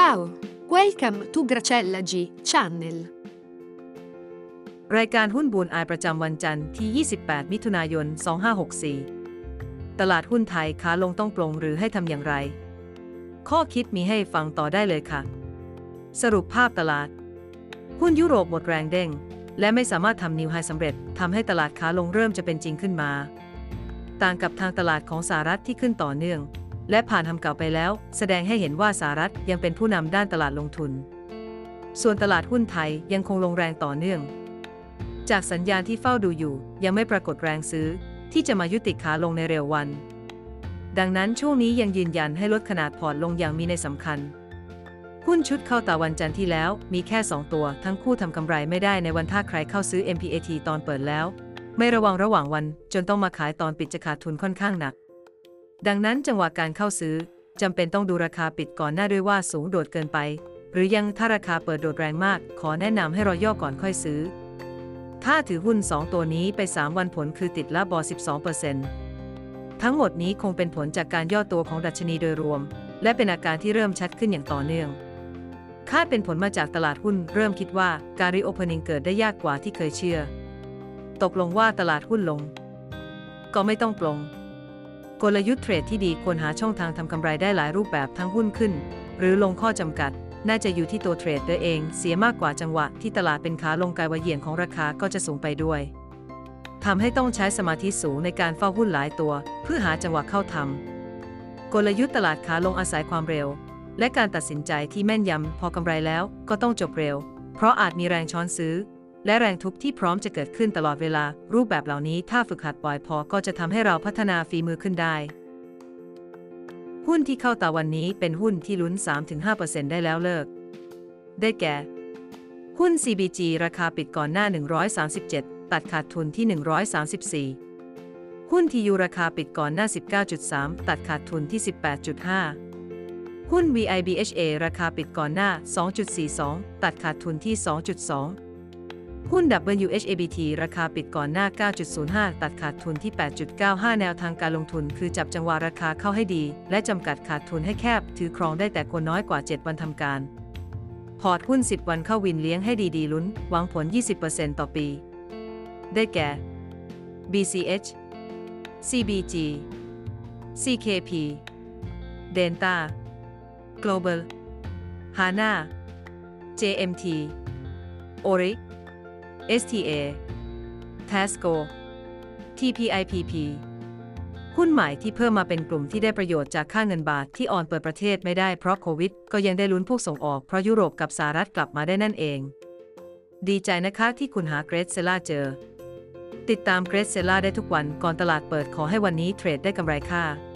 Ciao, welcome to Gracella G Channel. รายการหุ้นบูนอายประจำวันจันทร์ที่ 28 มิถุนายน 2564 ตลาดหุ้นไทยขาลงต้องปลงหรือให้ทำอย่างไร ข้อคิดมีให้ฟังต่อได้เลยค่ะ สรุปภาพตลาด หุ้นยุโรปหมดแรงเด้ง และไม่สามารถทำนิวไฮสำเร็จทำให้ตลาดขาลงเริ่มจะเป็นจริงขึ้นมา ต่างกับทางตลาดของสหรัฐที่ขึ้นต่อเนื่อง และผ่านทำเก่าไปแล้ว แสดงให้เห็นว่าสหรัฐยังเป็นผู้นำด้านตลาดลงทุน ส่วนตลาดหุ้นไทยยังคงลงแรงต่อเนื่อง จากสัญญาณที่เฝ้าดูอยู่ ยังไม่ปรากฏแรงซื้อ ที่จะมายุติขาลงในเร็ววัน ดังนั้นช่วงนี้ยังยืนยันให้ลดขนาดพอร์ตลงอย่างมีในสำคัญหุ้นชุดเข้าตาวันจันทร์ที่แล้ว มีแค่ 2 ตัว ทั้งคู่ทำกำไรไม่ได้ในวันถ้าใครเข้าซื้อ MPAT ตอนเปิดแล้ว ไม่ระวังระหว่างวันจนต้องมาขายตอนปิดจะขาดทุนค่อนข้างหนัก ดังนั้นจังหวะการเข้าซื้อจำเป็นต้องดูราคาปิดก่อนหน้าด้วยว่าสูงโดดเกินไป หรือยังถ้าราคาเปิดโดดแรงมาก ขอแนะนำให้รอย่อก่อนค่อยซื้อ ถ้าถือหุ้น 2 ตัวนี้ไป 3 วันผลคือติดละบอ 12%ทั้งหมดนี้คงเป็นผลจากการย่อตัวของดัชนีโดยรวม และเป็นอาการที่เริ่มชัดขึ้นอย่างต่อเนื่อง คาดเป็นผลมาจากตลาดหุ้น เริ่มคิดว่าการ reopening เกิดได้ยากกว่าที่เคยเชื่อ ตกลงว่าตลาดหุ้นลง ก็ไม่ต้องปลง กลยุทธ์ trade ที่ดีควรหาช่องทางทำกำไรได้หลายรูปแบบทั้งหุ้นขึ้น หรือลงข้อจำกัด น่าจะอยู่ที่ตัว trader เอง เสียมากกว่าจังหวะที่ตลาดเป็นขาลงการเหวี่ยงของราคาก็จะสูงไปด้วยทำให้ต้องใช้สมาธิสูงในการเฝ้าหุ้นหลายตัว เพื่อหาจังหวะเข้าทำกลยุทธ์ตลาดขาลงอาศัยความเร็ว และการตัดสินใจที่แม่นยำพอกำไรแล้วก็ต้องจบเร็ว เพราะอาจมีแรงช้อนซื้อ และแรงทุบที่พร้อมจะเกิดขึ้นตลอดเวลา รูปแบบเหล่านี้ถ้าฝึกหัดบ่อยพอก็จะทำให้เราพัฒนาฝีมือขึ้นได้ หุ้นที่เข้าตาวันนี้เป็นหุ้นที่ลุ้น 3-5%ได้แล้วเลิก ได้แก่ หุ้น CBG ราคาปิดก่อนหน้า 137 ตัดขาดทุนที่ 134 หุ้น TU ราคาปิดก่อนหน้า 19.3 ตัดขาดทุนที่ 18.5หุ้น VIBHA ราคาปิดก่อนหน้า 2.42 ตัดขาดทุนที่ 2.2 หุ้น WHABT ราคาปิดก่อนหน้า 9.05 ตัดขาดทุนที่ 8.95 แนวทางการลงทุน คือจับจังหวะราคาเข้าให้ดี และจำกัดขาดทุนให้แคบ ถือครองได้แต่ควรน้อยกว่า 7 วันทำการ พอร์ตหุ้น 10 วันเข้าวินเลี้ยงให้ดีๆลุ้น หวังผล 20%ต่อปี ได้แก่ BCH CBG CKP Delta Global HANA JMT Oric STA Tasco TPIPP หุ้นใหม่ที่เพิ่มมาเป็นกลุ่มที่ได้ประโยชน์จากค่าเงินบาทที่อ่อนเปิดประเทศไม่ได้เพราะโควิด ก็ยังได้ลุ้นพวกส่งออกเพราะยุโรปกับสหรัฐกลับมาได้นั่นเอง ดีใจนะคะที่คุณหาเกรดเซล่าเจอ ติดตามเกรดเซล่าได้ทุกวันก่อนตลาดเปิดขอให้วันนี้เทรดได้กำไรค่ะ